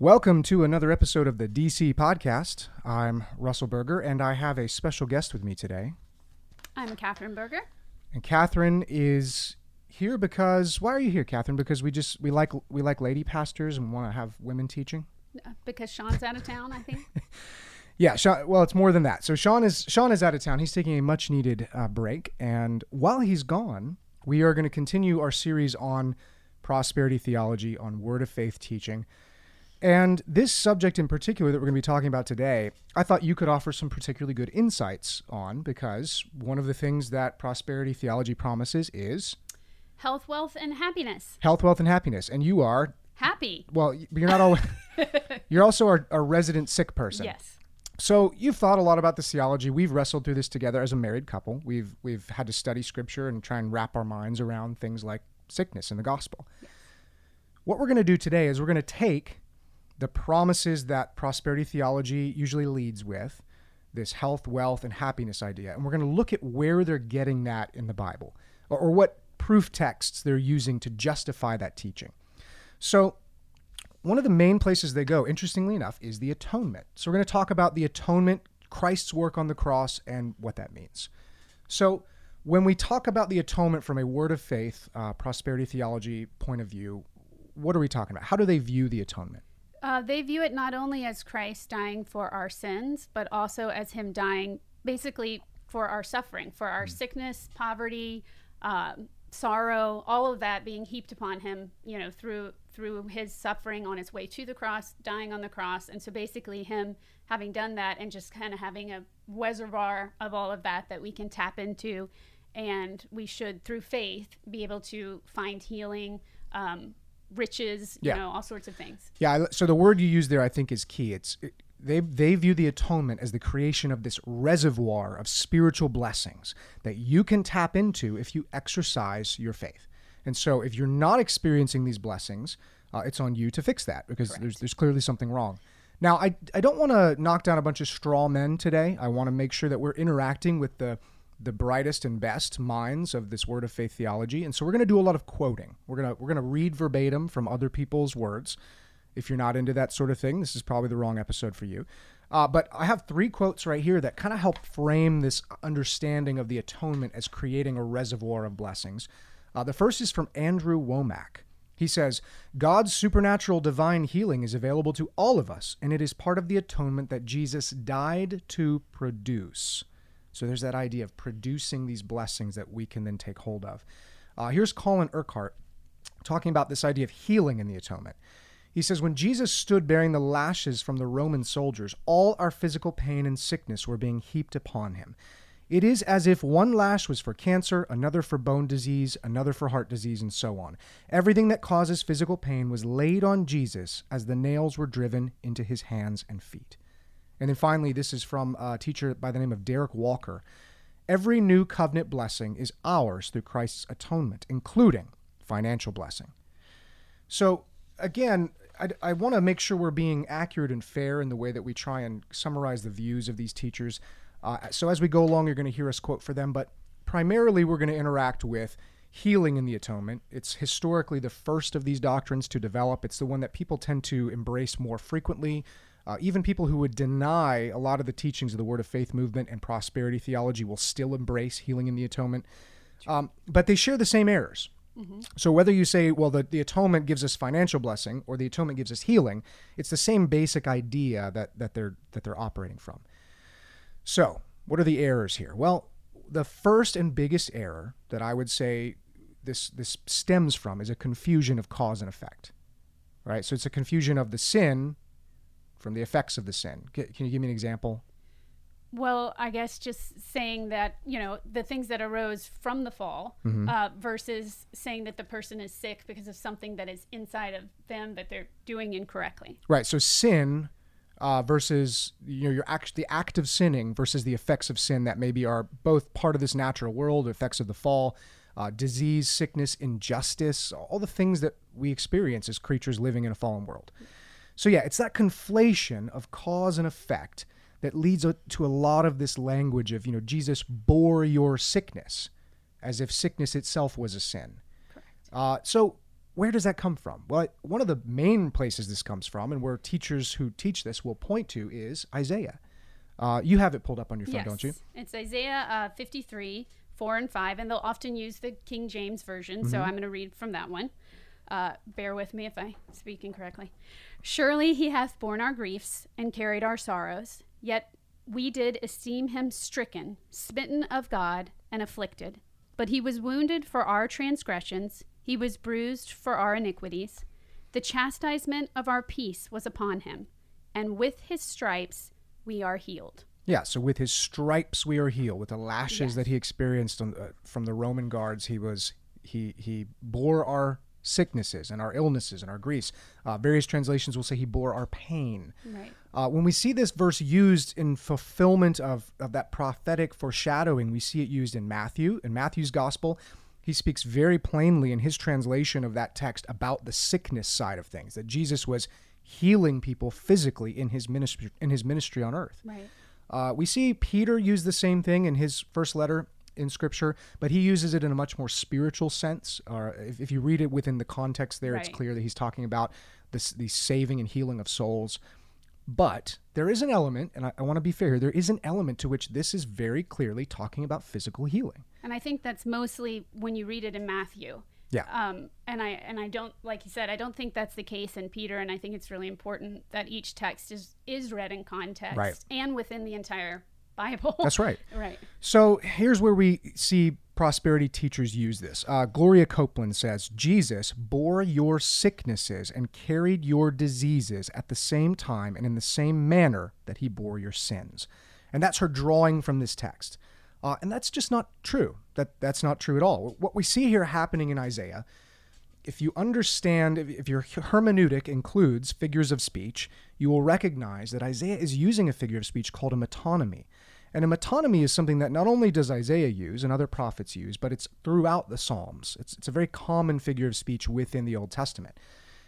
Welcome to another episode of the DC Podcast. I'm Russell Berger, and I have a special guest with me today. I'm Catherine Berger. And Catherine is here because why are you here, Catherine? Because we just we like we like lady pastors and want to have women teaching. Uh, Because Sean's out of town, I think. Yeah, Sean, well, it's more than that. So Sean is Sean is out of town. He's taking a much needed uh, break, and while he's gone, we are going to continue our series on prosperity theology, on Word of Faith teaching, and this subject in particular that we're going to be talking about today. I thought you could offer some particularly good insights on because one of the things that prosperity theology promises is Health, wealth, and happiness. health, wealth, and happiness, and you are Happy. well. You're not always. you're also our, a resident sick person. Yes. So you've thought a lot about this theology. We've wrestled through this together as a married couple. We've we've had to study scripture and try and wrap our minds around things like sickness in the gospel. What we're going to do today is we're going to take the promises that prosperity theology usually leads with, this health, wealth, and happiness idea, and we're going to look at where they're getting that in the Bible, or, or what proof texts they're using to justify that teaching. So one of the main places they go, interestingly enough, is the atonement. So we're going to talk about the atonement, Christ's work on the cross, and what that means. So when we talk about the atonement from a word of faith, uh, prosperity theology point of view, what are we talking about? How do they view the atonement? Uh, they view it not only as Christ dying for our sins, but also as Him dying basically for our suffering, for our sickness, poverty, um, sorrow, all of that being heaped upon Him, you know, through through His suffering on His way to the cross, dying on the cross, and so basically Him having done that and just kind of having a reservoir of all of that that we can tap into, and we should through faith be able to find healing. Um, riches you Yeah. know all sorts of things Yeah, so the word you use there, I think, is key. It's it, they they view the atonement as the creation of this reservoir of spiritual blessings that you can tap into if you exercise your faith. And so, if you're not experiencing these blessings, uh, it's on you to fix that because there's there's clearly something wrong. Now, I I don't want to knock down a bunch of straw men today. I want to make sure that we're interacting with the the brightest and best minds of this word of faith theology. And so we're going to do a lot of quoting. We're going to we're going to read verbatim from other people's words. If you're not into that sort of thing, this is probably the wrong episode for you. Uh, but I have three quotes right here that kind of help frame this understanding of the atonement as creating a reservoir of blessings. Uh, the first is from Andrew Wommack. He says, God's supernatural divine healing is available to all of us, and it is part of the atonement that Jesus died to produce. So there's that idea of producing these blessings that we can then take hold of. Uh, here's Colin Urquhart talking about this idea of healing in the atonement. He says, When Jesus stood bearing the lashes from the Roman soldiers, all our physical pain and sickness were being heaped upon him. It is as if one lash was for cancer, another for bone disease, another for heart disease, and so on. Everything that causes physical pain was laid on Jesus as the nails were driven into his hands and feet. And then finally, this is from a teacher by the name of Derek Walker. Every new covenant blessing is ours through Christ's atonement, including financial blessing. So, again, I, I want to make sure we're being accurate and fair in the way that we try and summarize the views of these teachers. Uh, so, as we go along, you're going to hear us quote for them, but primarily we're going to interact with healing in the atonement. It's historically the first of these doctrines to develop, it's the one that people tend to embrace more frequently. Uh, even people who would deny a lot of the teachings of the Word of Faith movement and prosperity theology will still embrace healing in the atonement. Um, but they share the same errors. So whether you say, well, the, the atonement gives us financial blessing or the atonement gives us healing, it's the same basic idea that, that they're that they're operating from. So, what are the errors here? Well, the first and biggest error that I would say this this stems from is a confusion of cause and effect. Right? So it's a confusion of the sin from the effects of the sin. Can you give me an example? Well, I guess just saying that, you know, the things that arose from the fall Mm-hmm. uh, versus saying that the person is sick because of something that is inside of them that they're doing incorrectly. Right. So sin uh, versus you know your act, the act of sinning versus the effects of sin that maybe are both part of this natural world, effects of the fall, uh, disease, sickness, injustice, all the things that we experience as creatures living in a fallen world. So yeah, it's that conflation of cause and effect that leads to a lot of this language of you know Jesus bore your sickness, as if sickness itself was a sin. Uh, so where does that come from? Well, one of the main places this comes from, and where teachers who teach this will point to, is Isaiah. Uh, you have it pulled up on your phone, yes. don't you? It's Isaiah uh, 53, 4 and 5, and they'll often use the King James Version, Mm-hmm. so I'm going to read from that one. Uh, bear with me if I speak incorrectly. Surely he hath borne our griefs and carried our sorrows, yet we did esteem him stricken, smitten of God, and afflicted. But he was wounded for our transgressions, he was bruised for our iniquities. The chastisement of our peace was upon him, and with his stripes we are healed. Yeah, so with his stripes we are healed. With the lashes Yes. that he experienced on, uh, from the Roman guards, he was he he bore our sicknesses and our illnesses and our griefs. Uh, various translations will say he bore our pain. Right. Uh, when we see this verse used in fulfillment of, of that prophetic foreshadowing, we see it used in Matthew. In Matthew's gospel, he speaks very plainly in his translation of that text about the sickness side of things, that Jesus was healing people physically in his ministry in his ministry on earth. Right. Uh, we see Peter use the same thing in his first letter in Scripture, but he uses it in a much more spiritual sense. Or if, if you read it within the context there, it's clear that he's talking about this, the saving and healing of souls. But there is an element, and I, I want to be fair here, there is an element to which this is very clearly talking about physical healing. And I think that's mostly when you read it in Matthew. Yeah. Um, and I and I don't like you said I don't think that's the case in Peter, and I think it's really important that each text is is read in context Right. and within the entire Bible. That's right. right. So here's where we see prosperity teachers use this. Uh, Gloria Copeland says Jesus bore your sicknesses and carried your diseases at the same time and in the same manner that he bore your sins. And that's her drawing from this text. Uh, and that's just not true. That that's not true at all. What we see here happening in Isaiah if you understand, if, if your hermeneutic includes figures of speech, you will recognize that Isaiah is using a figure of speech called a metonymy. And a metonymy is something that not only does Isaiah use and other prophets use, but it's throughout the Psalms. It's, it's a very common figure of speech within the Old Testament.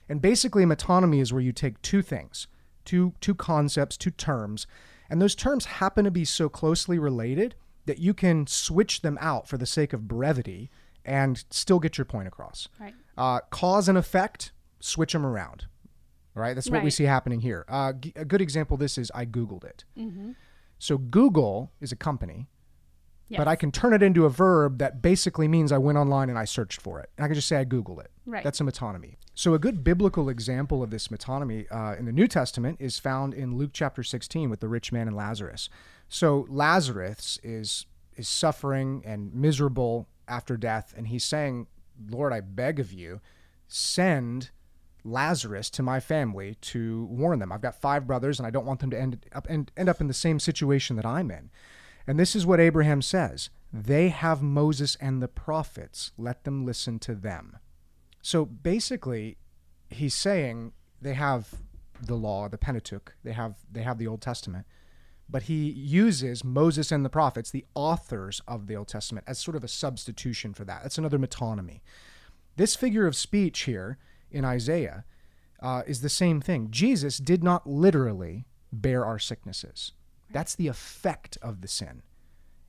And basically, a metonymy is where you take two things, two, two concepts, two terms, and those terms happen to be so closely related that you can switch them out for the sake of brevity and still get your point across. Right. Uh, cause and effect, switch them around. Right? that's what we see happening here. Uh, g- a good example of this is I Googled it. So Google is a company, but I can turn it into a verb that basically means I went online and I searched for it. And I can just say I Googled it. Right. That's a metonymy. So a good biblical example of this metonymy uh, in the New Testament is found in Luke chapter 16 with the rich man and Lazarus. So Lazarus is is suffering and miserable after death, and he's saying, "Lord, I beg of you, send." Lazarus to my family to warn them. I've got five brothers, and I don't want them to end up end, end up in the same situation that I'm in. And this is what Abraham says: They have Moses and the prophets. Let them listen to them. So basically, he's saying they have the law, the Pentateuch. They have they have the Old Testament, but he uses Moses and the prophets, the authors of the Old Testament, as sort of a substitution for that. That's another metonymy. This figure of speech here in Isaiah uh, is the same thing. Jesus did not literally bear our sicknesses. That's the effect of the sin.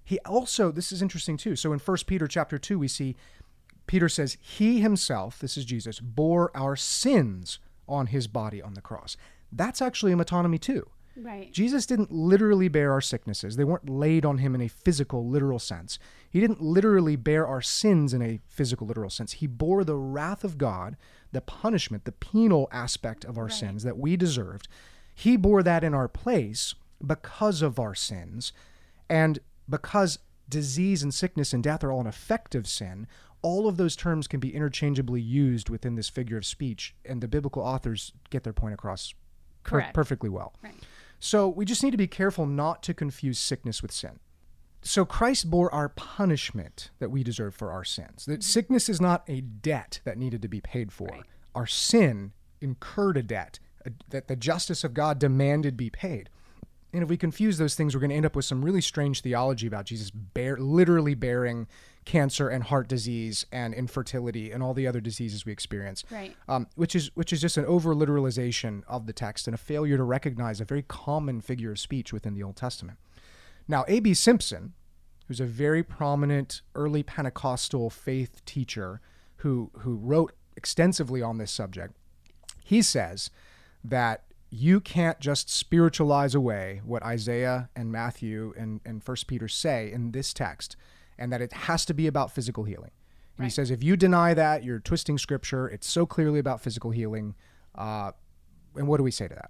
He also, this is interesting too. So in 1 Peter chapter 2, we see Peter says, He himself, this is Jesus, bore our sins on his body on the cross. That's actually a metonymy too. Right. Jesus didn't literally bear our sicknesses. They weren't laid on him in a physical, literal sense. He didn't literally bear our sins in a physical, literal sense. He bore the wrath of God, the punishment, the penal aspect of our Right. sins that we deserved. He bore that in our place because of our sins. And because disease and sickness and death are all an effect of sin, all of those terms can be interchangeably used within this figure of speech. And the biblical authors get their point across per- perfectly well. Right. So we just need to be careful not to confuse sickness with sin. So Christ bore our punishment that we deserve for our sins. That mm-hmm. sickness is not a debt that needed to be paid for. Right. Our sin incurred a debt a, that the justice of God demanded be paid. And if we confuse those things, we're going to end up with some really strange theology about Jesus bear, literally bearing cancer and heart disease and infertility and all the other diseases we experience Right. um, which is which is just an over literalization of the text and a failure to recognize a very common figure of speech within the Old Testament. Now, A.B. Simpson, who's a very prominent early Pentecostal faith teacher who who wrote extensively on this subject. He says that you can't just spiritualize away what Isaiah and Matthew and, and First Peter say in this text, and that it has to be about physical healing. And he says if you deny that, you're twisting scripture. It's so clearly about physical healing. Uh, and what do we say to that?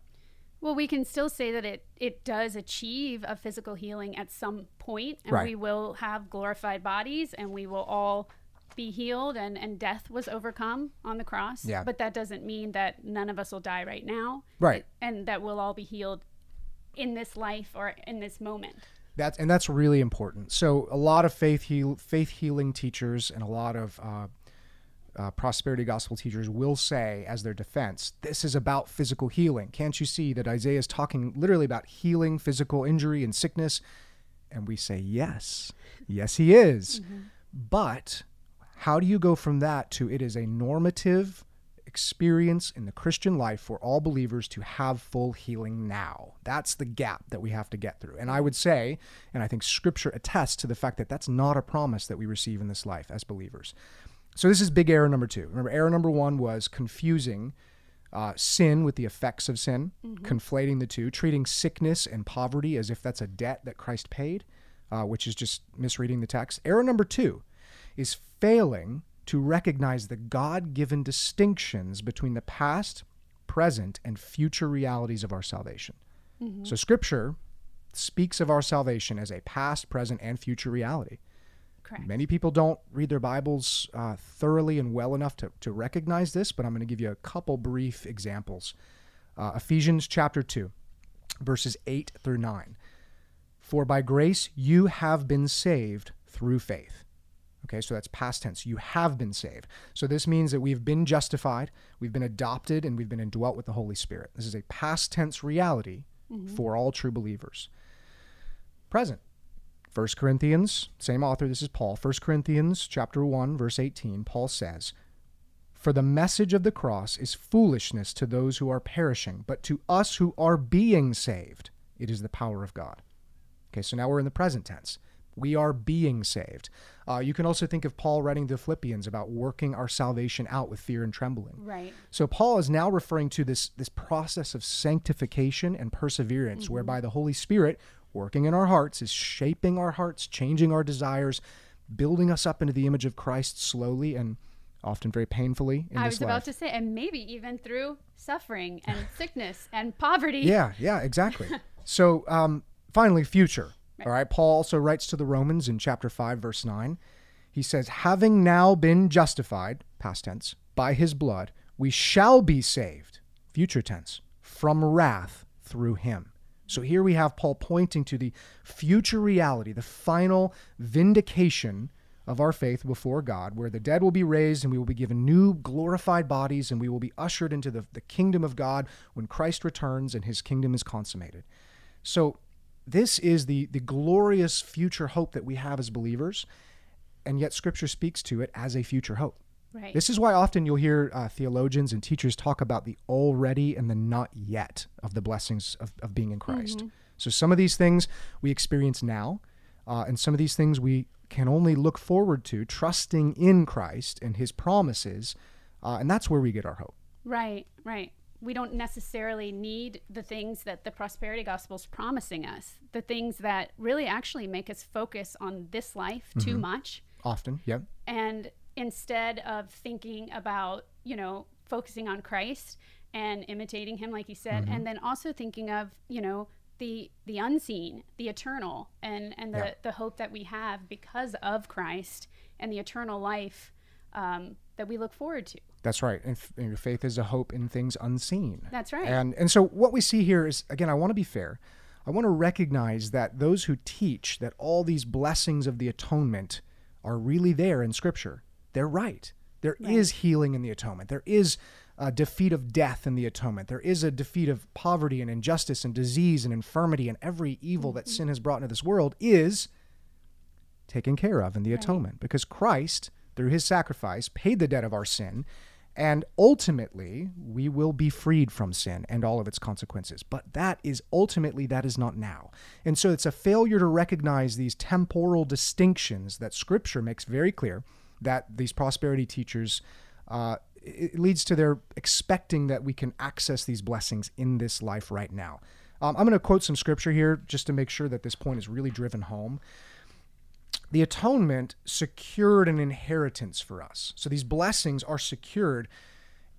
Well, we can still say that it it does achieve a physical healing at some point, and Right. we will have glorified bodies, and we will all be healed, and and death was overcome on the cross. Yeah. But that doesn't mean that none of us will die right now, Right. And that we'll all be healed in this life or in this moment. That's and that's really important. So a lot of faith heal, faith healing teachers and a lot of uh, uh, prosperity gospel teachers will say as their defense, this is about physical healing. Can't you see that Isaiah is talking literally about healing physical injury and sickness? And we say yes, yes, he is. But how do you go from that to it is a normative experience in the Christian life for all believers to have full healing now? That's the gap that we have to get through. And I would say, and I think scripture attests to the fact that that's not a promise that we receive in this life as believers. So this is big error number two. Remember, error number one was confusing uh, sin with the effects of sin, conflating the two, treating sickness and poverty as if that's a debt that Christ paid, uh, which is just misreading the text. Error number two is failing to recognize the God given distinctions between the past, present, and future realities of our salvation. So, Scripture speaks of our salvation as a past, present, and future reality. Correct. Many people don't read their Bibles uh, thoroughly and well enough to, to recognize this, but I'm going to give you a couple brief examples. Uh, Ephesians chapter 2, verses 8 through 9. For by grace you have been saved through faith. Okay, so that's past tense. You have been saved. So this means that we've been justified, we've been adopted, and we've been indwelt with the Holy Spirit. This is a past tense reality mm-hmm. for all true believers. Present. 1 Corinthians, same author, this is Paul. 1 Corinthians chapter 1 verse 18, Paul says, "For the message of the cross is foolishness to those who are perishing, but to us who are being saved, it is the power of God." Okay, so now we're in the present tense. We are being saved. Uh, you can also think of Paul writing to the Philippians about working our salvation out with fear and trembling. Right. So Paul is now referring to this this process of sanctification and perseverance, whereby the Holy Spirit working in our hearts is shaping our hearts, changing our desires, building us up into the image of Christ slowly and often very painfully in I was about life. to say, and maybe even through suffering and sickness and poverty. Yeah, yeah, exactly. so um, finally, future. All right. Paul also writes to the Romans in chapter 5, verse 9. He says, Having now been justified, past tense, by his blood, we shall be saved, future tense, from wrath through him. So here we have Paul pointing to the future reality, the final vindication of our faith before God, where the dead will be raised and we will be given new glorified bodies and we will be ushered into the, the kingdom of God when Christ returns and his kingdom is consummated. So this is the, the glorious future hope that we have as believers, and yet Scripture speaks to it as a future hope. Right. This is why often you'll hear uh, theologians and teachers talk about the already and the not yet of the blessings of, of being in Christ. So some of these things we experience now, uh, and some of these things we can only look forward to trusting in Christ and his promises, uh, and that's where we get our hope. Right, right. We don't necessarily need the things that the prosperity gospel is promising us, the things that really actually make us focus on this life too much. Often, yep. And instead of thinking about, you know, focusing on Christ and imitating him, like you said, and then also thinking of, you know, the the unseen, the eternal, and and the Yeah. the hope that we have because of Christ and the eternal life um, that we look forward to. That's right. And, f- and your faith is a hope in things unseen. That's right. And and so what we see here is again, I want to be fair. I want to recognize that those who teach that all these blessings of the atonement are really there in Scripture, they're right. There is healing in the atonement. There is a defeat of death in the atonement. There is a defeat of poverty and injustice and disease and infirmity and every evil that mm-hmm. sin has brought into this world is taken care of in the atonement because Christ, through his sacrifice, paid the debt of our sin. And ultimately, we will be freed from sin and all of its consequences. But that is ultimately, that is not now. And so it's a failure to recognize these temporal distinctions that Scripture makes very clear that these prosperity teachers uh, it leads to their expecting that we can access these blessings in this life right now. Um, I'm going to quote some scripture here just to make sure that this point is really driven home. The atonement secured an inheritance for us. So these blessings are secured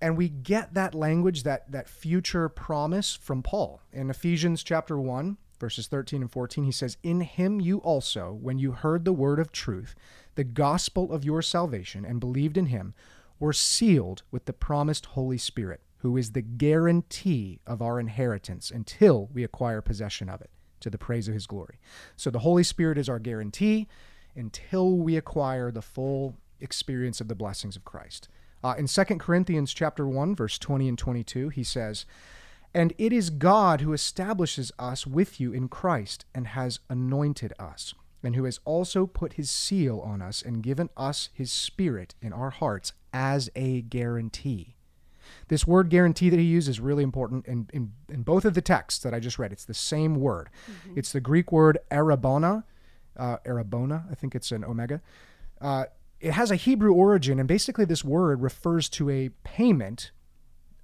and we get that language that that future promise from Paul in Ephesians chapter 1 verses 13 and 14 he says in him you also when you heard the word of truth the gospel of your salvation and believed in him were sealed with the promised holy spirit who is the guarantee of our inheritance until we acquire possession of it to the praise of his glory so the holy spirit is our guarantee until we acquire the full experience of the blessings of Christ uh, in 2 Corinthians chapter 1 verse 20 and 22 he says and it is God who establishes us with you in Christ and has anointed us and who has also put his seal on us and given us his spirit in our hearts as a guarantee. This word guarantee that he uses is really important in, in, in both of the texts that I just read. It's the same word. Mm-hmm. It's the Greek word arabona, uh, arabona, I think it's an omega. Uh, it has a Hebrew origin, and basically, this word refers to a payment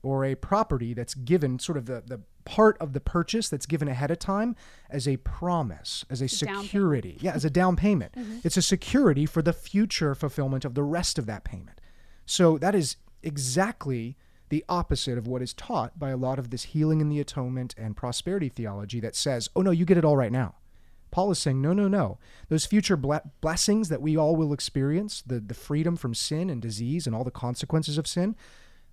or a property that's given, sort of the, the part of the purchase that's given ahead of time as a promise, as a security. Yeah, as a down payment. Mm-hmm. It's a security for the future fulfillment of the rest of that payment. So that is exactly the opposite of what is taught by a lot of this healing in the atonement and prosperity theology that says, oh no, you get it all right now. Paul is saying, no, no, no. Those future blessings that we all will experience, the, the freedom from sin and disease and all the consequences of sin,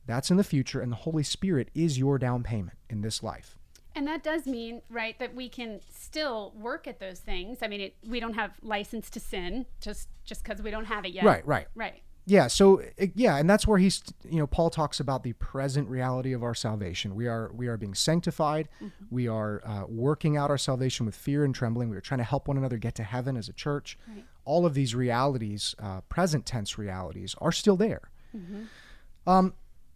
that's in the future, and the Holy Spirit is your down payment in this life. And that does mean, right, that we can still work at those things. I mean, it, we don't have license to sin just just because we don't have it yet. Right, right, right. Yeah. So yeah, and that's where he's you know Paul talks about the present reality of our salvation. We are we are being sanctified. Mm-hmm. We are uh, working out our salvation with fear and trembling. We are trying to help one another get to heaven as a church. Right. All of these realities, uh, present tense realities, are still there. Mm-hmm. Um,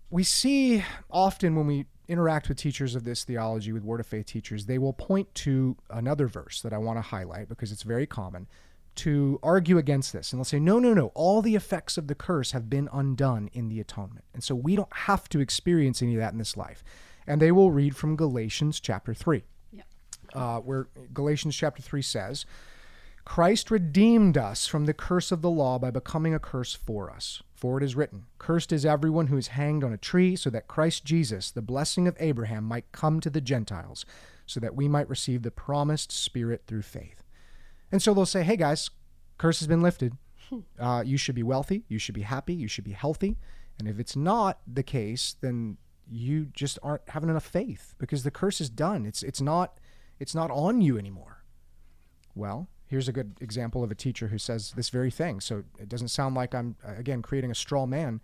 we see often when we interact with teachers of this theology, with Word of Faith teachers, they will point to another verse that I want to highlight because it's very common to argue against this. And they'll say, no, no, no, all the effects of the curse have been undone in the atonement. And so we don't have to experience any of that in this life. And they will read from Galatians chapter 3, yeah. uh, where Galatians chapter 3 says, Christ redeemed us from the curse of the law by becoming a curse for us. For it is written, Cursed is everyone who is hanged on a tree, so that Christ Jesus, the blessing of Abraham, might come to the Gentiles, so that we might receive the promised Spirit through faith. And so they'll say, hey guys, curse has been lifted. Uh, you should be wealthy. You should be happy. You should be healthy. And if it's not the case, then you just aren't having enough faith because the curse is done. It's it's not it's not on you anymore. Well, here's a good example of a teacher who says this very thing. So it doesn't sound like I'm again creating a straw man.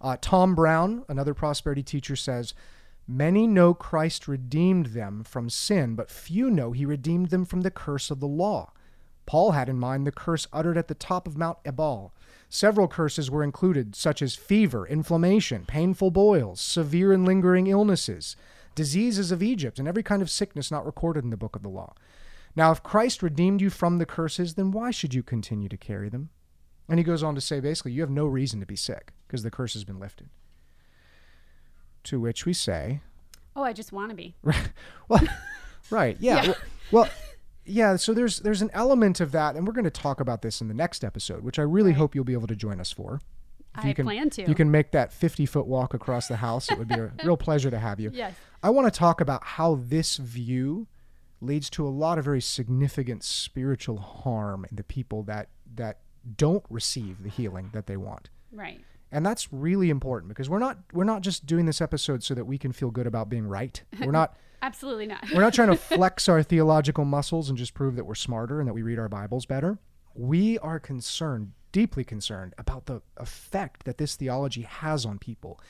Uh, Tom Brown, another prosperity teacher, says. Many know Christ redeemed them from sin, but few know he redeemed them from the curse of the law. Paul had in mind the curse uttered at the top of Mount Ebal. Several curses were included, such as fever, inflammation, painful boils, severe and lingering illnesses, diseases of Egypt, and every kind of sickness not recorded in the book of the law. Now, if Christ redeemed you from the curses, then why should you continue to carry them? And he goes on to say basically, you have no reason to be sick because the curse has been lifted. To which we say, Oh, I just want to be. well, right. Yeah. yeah. Well, yeah, so there's there's an element of that, and we're going to talk about this in the next episode, which I really right. hope you'll be able to join us for. If I you can, plan to. You can make that 50 foot walk across the house. It would be a real pleasure to have you. Yes. I want to talk about how this view leads to a lot of very significant spiritual harm in the people that that don't receive the healing that they want. Right. And that's really important because we're not we're not just doing this episode so that we can feel good about being right. We're not Absolutely not. we're not trying to flex our theological muscles and just prove that we're smarter and that we read our Bibles better. We are concerned, deeply concerned, about the effect that this theology has on people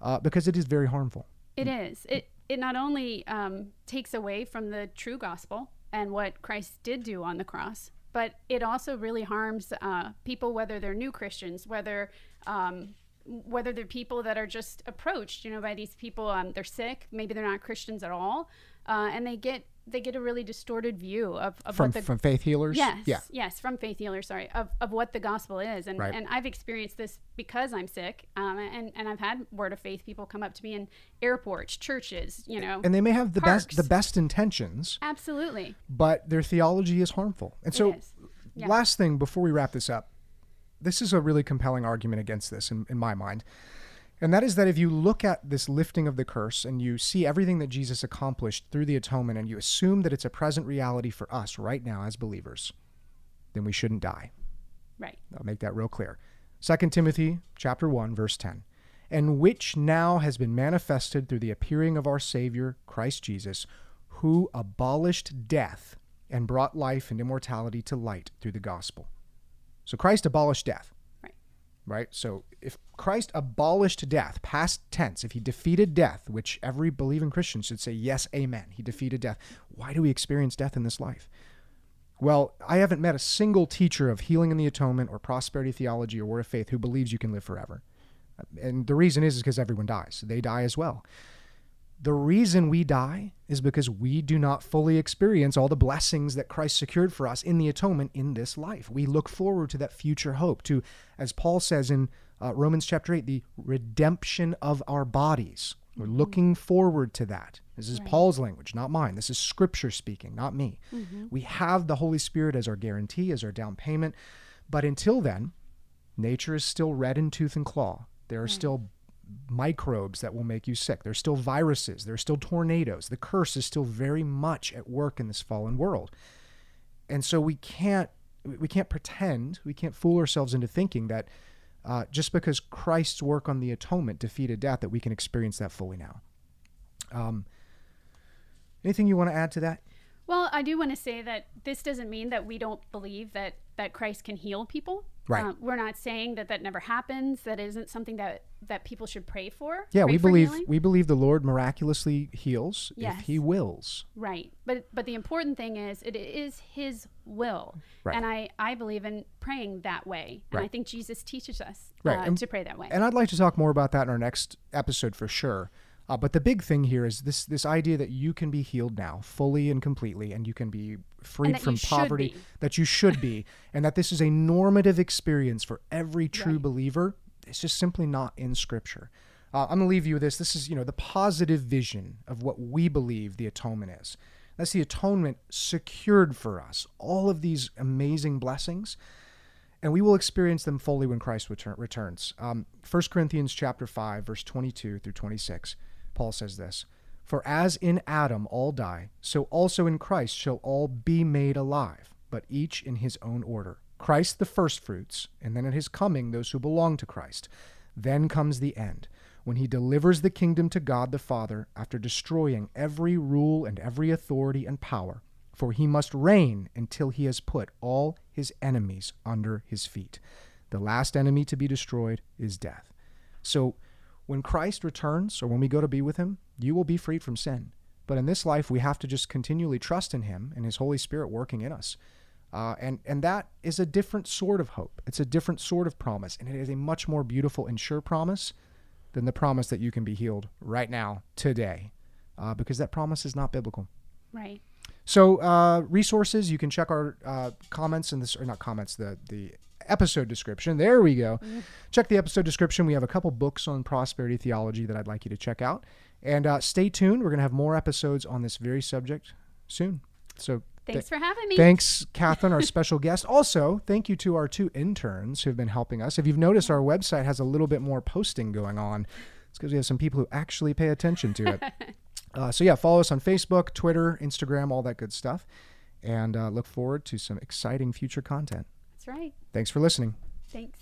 uh, because it is very harmful. It is. It, it not only um, takes away from the true gospel and what Christ did do on the cross, but it also really harms uh, people, whether they're new Christians, whether um, whether they're people that are just approached, you know, by these people, um, they're sick, maybe they're not Christians at all, uh, and they get they get a really distorted view of, of from what the from faith healers. Yes. Yeah. Yes, from faith healers, sorry, of, of what the gospel is. And Right. and I've experienced this because I'm sick. Um, and, and I've had word of faith people come up to me in airports, churches, you know. And they may have the best the best intentions, Absolutely. but their theology is harmful. And so. Yeah. last thing before we wrap this up, this is a really compelling argument against this in, in my mind. And that is that if you look at this lifting of the curse and you see everything that Jesus accomplished through the atonement and you assume that it's a present reality for us right now as believers, then we shouldn't die. Right. I'll make that real clear. 2 Timothy chapter 1 verse 10. And which now has been manifested through the appearing of our Savior Christ Jesus, who abolished death and brought life and immortality to light through the gospel. So Christ abolished death. Right. Right? So if Christ abolished death, past tense, if he defeated death, which every believing Christian should say, yes, amen, he defeated death. Why do we experience death in this life? Well, I haven't met a single teacher of healing in the atonement or prosperity theology or word of faith who believes you can live forever. And the reason is because everyone dies. They die as well. The reason we die is because we do not fully experience all the blessings that Christ secured for us in the atonement in this life. We look forward to that future hope, to, as Paul says in uh, Romans chapter 8, the redemption of our bodies. We're looking forward to that. This is Paul's language, not mine. This is scripture speaking, not me. We have the Holy Spirit as our guarantee, as our down payment. But until then, nature is still red in tooth and claw. There are still microbes that will make you sick. There's still viruses. There's still tornadoes. The curse is still very much at work in this fallen world. And so we can't we can't pretend, we can't fool ourselves into thinking that uh, just because Christ's work on the atonement defeated death, that we can experience that fully now. Um, anything you want to add to that? Well, I do want to say that this doesn't mean that we don't believe that that Christ can heal people. Right. Um, we're not saying that that never happens. That isn't something that that people should pray for. Yeah, Pray we for believe healing. we believe the Lord miraculously heals if He wills. Right. But but the important thing is it is his will. Right. And I I believe in praying that way. And Right. I think Jesus teaches us Right. uh, And- to pray that way. And I'd like to talk more about that in our next episode for sure. Uh, but the big thing here is this this idea that you can be healed now, fully and completely, and you can be freed from poverty, that you should be, and that this is a normative experience for every true Right. believer. It's just simply not in Scripture. Uh, I'm going to leave you with this. This is, you know, the positive vision of what we believe the atonement is. That's the atonement secured for us. All of these amazing blessings and we will experience them fully when Christ return, returns. Um, 1 Corinthians chapter 5, verse 22 through 26, Paul says this, For as in Adam all die, so also in Christ shall all be made alive, but each in his own order. Christ the firstfruits, and then at his coming those who belong to Christ. Then comes the end, when he delivers the kingdom to God the Father after destroying every rule and every authority and power for he must reign until he has put all his enemies under his feet. The last enemy to be destroyed is death. So, when Christ returns or when we go to be with him, you will be freed from sin. But in this life, we have to just continually trust in him and his Holy Spirit working in us. Uh, and, and that is a different sort of hope. It's a different sort of promise. And it is a much more beautiful and sure promise than the promise that you can be healed right now, today, uh, because that promise is not biblical. right. So uh, resources, you can check our uh, comments in this, or not comments, the the episode description. There we go. Check the episode description. We have a couple books on prosperity theology that I'd like you to check out. And uh, stay tuned. We're going to have more episodes on this very subject soon. So th- Thanks for having me. Thanks, Catherine, our special guest. Also, thank you to our two interns who've been helping us. If you've noticed, our website has a little bit more posting going on. It's because we have some people who actually pay attention to it. uh, so, yeah, follow us on Facebook, Twitter, Instagram, all that good stuff. And uh, look forward to some exciting future content. Right. Thanks for listening. Thanks.